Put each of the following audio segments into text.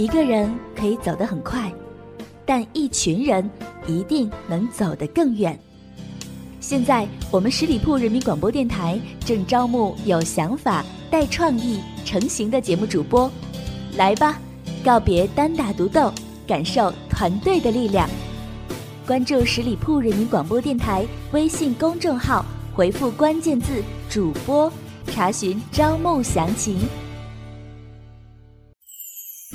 一个人可以走得很快，但一群人一定能走得更远。现在，我们十里铺人民广播电台正招募有想法、带创意、成型的节目主播，来吧，告别单打独斗，感受团队的力量。关注十里铺人民广播电台微信公众号，回复关键字“主播”，查询招募详情。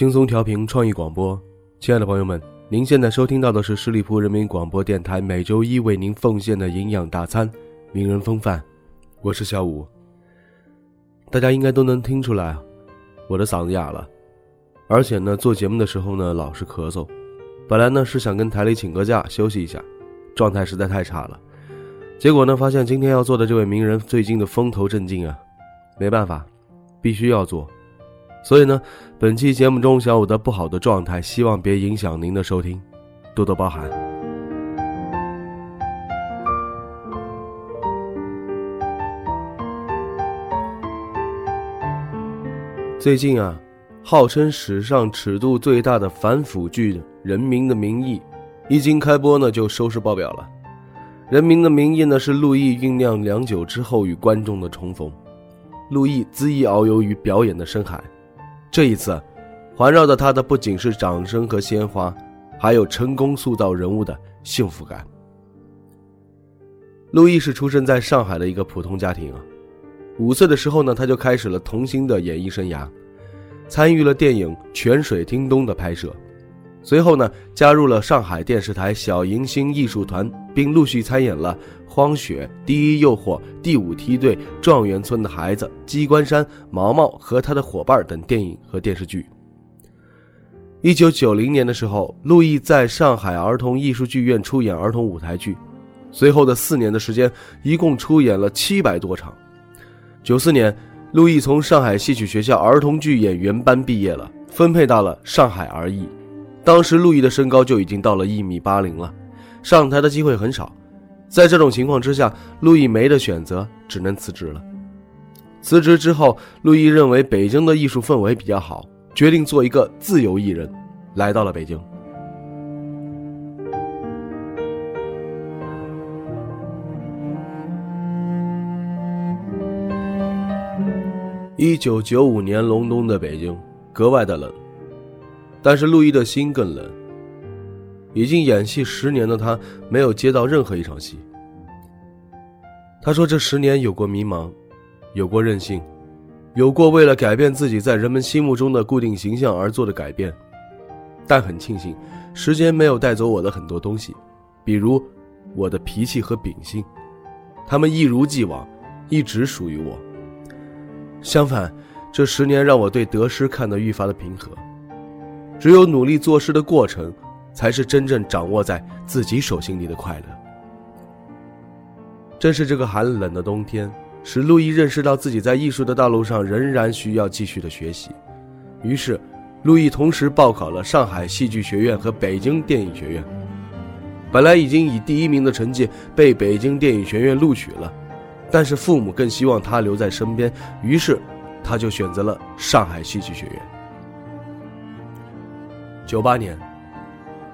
轻松调频创意广播，亲爱的朋友们。您现在收听到的是十里铺人民广播电台每周一为您奉献的营养大餐——名人风范。我是小五。大家应该都能听出来，我的嗓子哑了，而且呢，做节目的时候呢，老是咳嗽。本来呢是想跟台里请个假休息一下，状态实在太差了。结果呢，发现今天要做的这位名人最近的风头正劲啊，没办法，必须要做。所以呢，本期节目中小五的不好的状态，希望别影响您的收听，多多包涵。最近啊，号称史上尺度最大的反腐剧《人民的名义》，一经开播呢就收视爆表了。《人民的名义》呢是陆毅酝酿良久之后与观众的重逢，陆毅恣意遨游于表演的深海。这一次，环绕着他的不仅是掌声和鲜花，还有成功塑造人物的幸福感。陆毅是出生在上海的一个普通家庭啊，五岁的时候呢，他就开始了童星的演艺生涯，参与了电影《泉水叮咚》的拍摄，随后呢，加入了上海电视台小迎星艺术团，并陆续参演了。荒雪、第一诱惑、第五梯队、状元村的孩子、机关山、毛毛和他的伙伴等电影和电视剧。一九九零年的时候，陆毅在上海儿童艺术剧院出演儿童舞台剧，随后的四年的时间，一共出演了七百多场。九四年，陆毅从上海戏曲学校儿童剧演员班毕业了，分配到了上海儿艺。当时陆毅的身高就已经到了一米八零了，上台的机会很少。在这种情况之下，陆毅没得选择，只能辞职了。辞职之后，陆毅认为北京的艺术氛围比较好，决定做一个自由艺人，来到了北京。一九九五年隆冬的北京格外的冷，但是陆毅的心更冷。已经演戏十年的他，没有接到任何一场戏。他说：“这十年有过迷茫，有过任性，有过为了改变自己在人们心目中的固定形象而做的改变。但很庆幸，时间没有带走我的很多东西，比如我的脾气和秉性，他们一如既往，一直属于我。相反，这十年让我对得失看得愈发的平和。只有努力做事的过程。”才是真正掌握在自己手心里的快乐。正是这个寒冷的冬天，使陆毅认识到自己在艺术的道路上仍然需要继续的学习。于是，陆毅同时报考了上海戏剧学院和北京电影学院。本来已经以第一名的成绩被北京电影学院录取了，但是父母更希望他留在身边，于是他就选择了上海戏剧学院。九八年。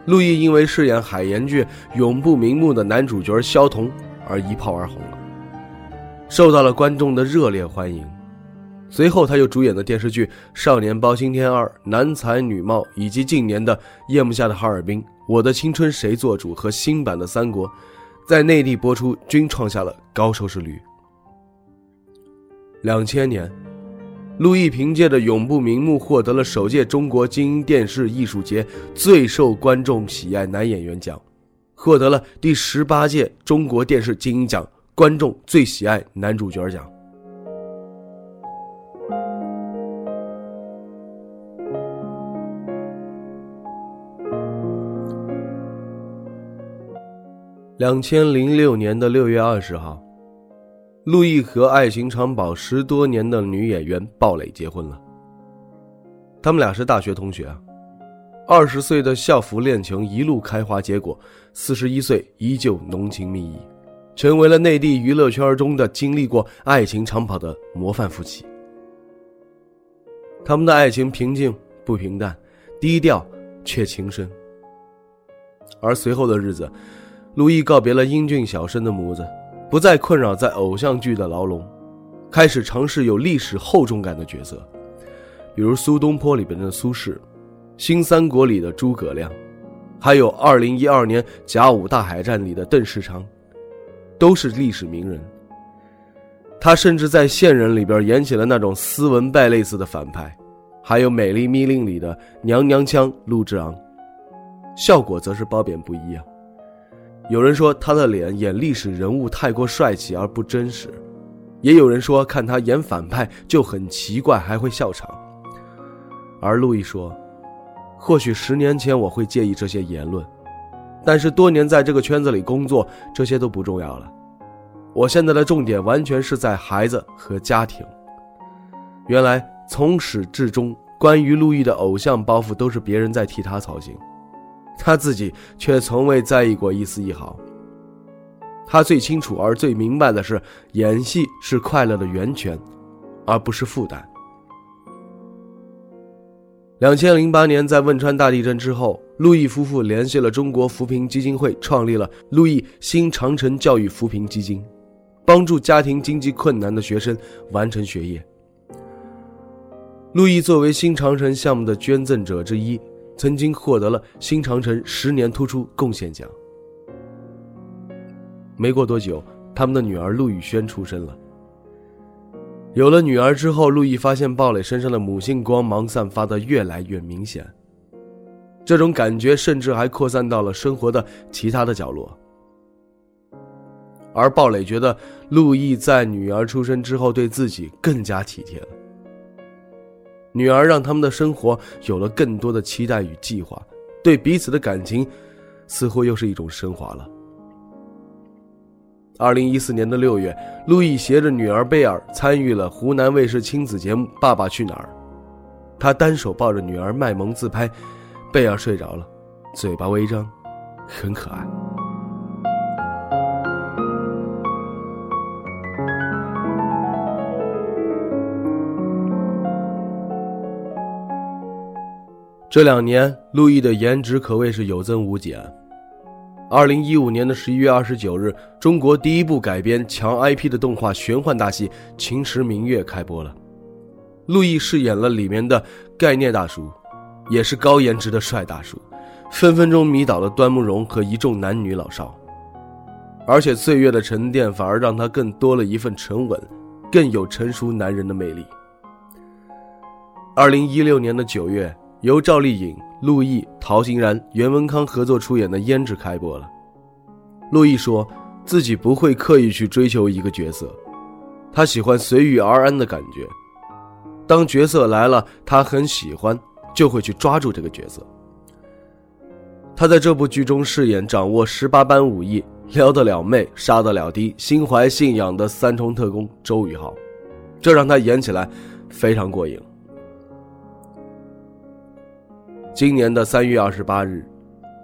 陆毅因为饰演海盐剧永不瞑目的男主角萧童而一炮而红了，受到了观众的热烈欢迎。随后，他又主演的电视剧《少年包青天二》《男才女貌》，以及近年的《夜幕下的哈尔滨》《我的青春谁做主》和新版的《三国》，在内地播出均创下了高收视率。两千年。陆毅凭借着《永不瞑目》获得了首届中国精英电视艺术节最受观众喜爱男演员奖，获得了第十八届中国电视精英奖观众最喜爱男主角奖。两千零六年的六月二十号，陆毅和爱情长跑十多年的女演员鲍蕾结婚了。他们俩是大学同学啊，二十岁的校服恋情一路开花结果，四十一岁依旧浓情蜜意，成为了内地娱乐圈中的经历过爱情长跑的模范夫妻。他们的爱情平静不平淡，低调却情深。而随后的日子。陆毅告别了英俊小生的模子，不再困扰在偶像剧的牢笼，开始尝试有历史厚重感的角色，比如《苏东坡》里边的苏轼，《新三国》里的诸葛亮，还有2012年甲午大海战里的邓世昌，都是历史名人。他甚至在《线人》里边演起了那种斯文败类似的反派，还有《美丽密令》里的娘娘腔陆之昂，效果则是褒贬不一啊。有人说他的脸演历史人物太过帅气而不真实，也有人说看他演反派就很奇怪，还会笑场。而路易说：“或许十年前我会介意这些言论，但是多年在这个圈子里工作，这些都不重要了。我现在的重点完全是在孩子和家庭。原来从始至终，关于路易的偶像包袱都是别人在替他操心。”他自己却从未在意过一丝一毫。他最清楚而最明白的是，演戏是快乐的源泉，而不是负担。两千零八年，在汶川大地震之后，陆毅夫妇联系了中国扶贫基金会，创立了陆毅新长城教育扶贫基金，帮助家庭经济困难的学生完成学业。陆毅作为新长城项目的捐赠者之一。曾经获得了新长城十年突出贡献奖。没过多久，他们的女儿陆宇轩出生了。有了女儿之后，陆毅发现鲍蕾身上的母性光芒散发的越来越明显，这种感觉甚至还扩散到了生活的其他的角落。而鲍蕾觉得陆毅在女儿出生之后对自己更加体贴了。女儿让他们的生活有了更多的期待与计划，对彼此的感情，似乎又是一种升华了。二零一四年的六月，路易携着女儿贝尔参与了湖南卫视亲子节目《爸爸去哪儿》，他单手抱着女儿卖萌自拍，贝尔睡着了，嘴巴微张，很可爱。这两年，陆毅的颜值可谓是有增无减。二零一五年的十一月二十九日，中国第一部改编强 IP 的动画玄幻大戏《秦时明月》开播了。陆毅饰演了里面的概念大叔，也是高颜值的帅大叔，分分钟迷倒了端木蓉和一众男女老少。而且岁月的沉淀反而让他更多了一份沉稳，更有成熟男人的魅力。二零一六年的九月。由赵丽颖、陆毅、陶行然、袁文康合作出演的《胭脂》开播了。陆毅说自己不会刻意去追求一个角色，他喜欢随遇而安的感觉。当角色来了，他很喜欢，就会去抓住这个角色。他在这部剧中饰演掌握十八般武艺、撩得了妹、杀得了敌、心怀信仰的三重特工周宇浩，这让他演起来非常过瘾。今年的三月二十八日，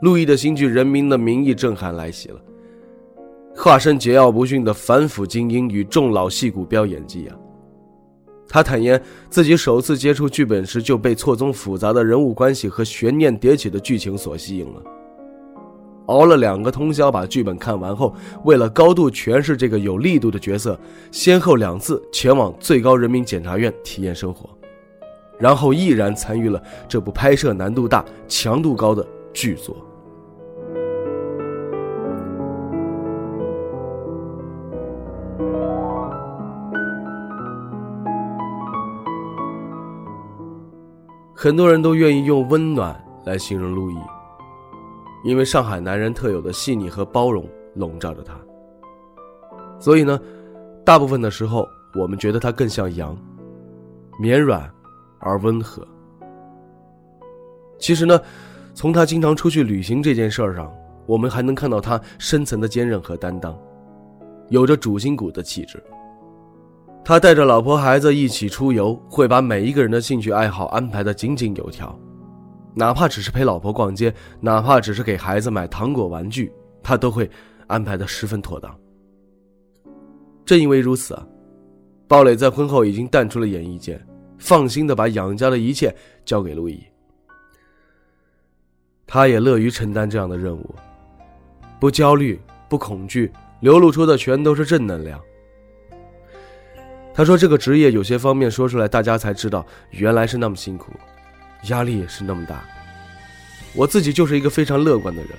陆毅的新剧《人民的名义》震撼来袭了。化身桀骜不驯的反腐精英与众老戏骨飙演技啊！他坦言自己首次接触剧本时就被错综复杂的人物关系和悬念迭起的剧情所吸引了。熬了两个通宵把剧本看完后，为了高度诠释这个有力度的角色，先后两次前往最高人民检察院体验生活。然后毅然参与了这部拍摄难度大、强度高的剧作。很多人都愿意用温暖来形容陆毅，因为上海男人特有的细腻和包容笼罩着他。所以呢，大部分的时候，我们觉得他更像羊，绵软。而温和。其实呢，从他经常出去旅行这件事儿上，我们还能看到他深层的坚韧和担当，有着主心骨的气质。他带着老婆孩子一起出游，会把每一个人的兴趣爱好安排得井井有条，哪怕只是陪老婆逛街，哪怕只是给孩子买糖果玩具，他都会安排得十分妥当。正因为如此啊，鲍蕾在婚后已经淡出了演艺界，放心的把养家的一切交给陆毅。他也乐于承担这样的任务，不焦虑，不恐惧，流露出的全都是正能量。他说：“这个职业有些方面说出来，大家才知道原来是那么辛苦，压力也是那么大。我自己就是一个非常乐观的人，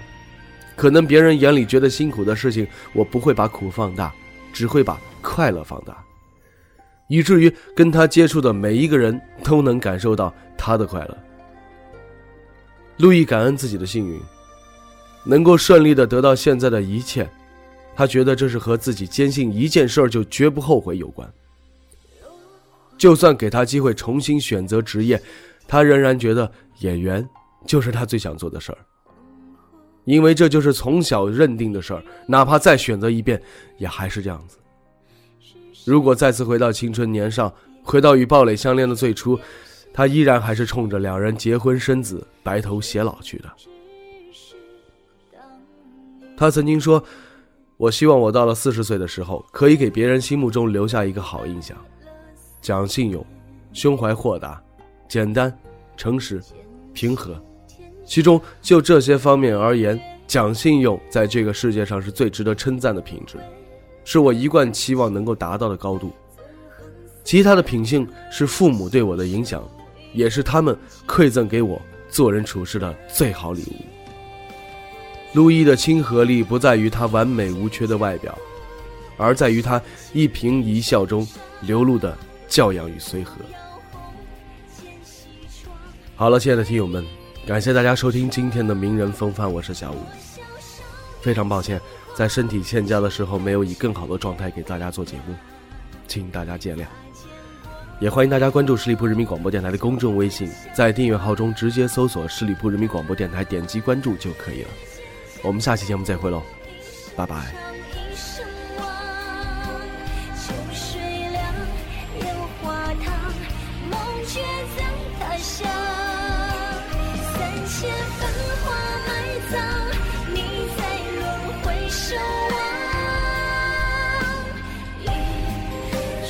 可能别人眼里觉得辛苦的事情，我不会把苦放大，只会把快乐放大，以至于跟他接触的每一个人都能感受到他的快乐。”路易感恩自己的幸运，能够顺利的得到现在的一切，他觉得这是和自己坚信一件事就绝不后悔有关。就算给他机会重新选择职业，他仍然觉得演员就是他最想做的事儿，因为这就是从小认定的事儿，哪怕再选择一遍，也还是这样子。如果再次回到青春年少，回到与鲍蕾相恋的最初。他依然还是冲着两人结婚生子、白头偕老去的。他曾经说：“我希望我到了四十岁的时候，可以给别人心目中留下一个好印象，讲信用，胸怀豁达，简单、诚实、平和。其中就这些方面而言，讲信用在这个世界上是最值得称赞的品质，是我一贯期望能够达到的高度。其他的品性是父母对我的影响。”也是他们馈赠给我做人处事的最好礼物。路易的亲和力不在于他完美无缺的外表，而在于他一颦一笑中流露的教养与随和。好了，亲爱的听友们，感谢大家收听今天的名人风范，我是小五。非常抱歉，在身体欠佳的时候没有以更好的状态给大家做节目，请大家见谅。也欢迎大家关注十里铺人民广播电台的公众微信，在订阅号中直接搜索“十里铺人民广播电台”，点击关注就可以了。我们下期节目再会喽，拜拜。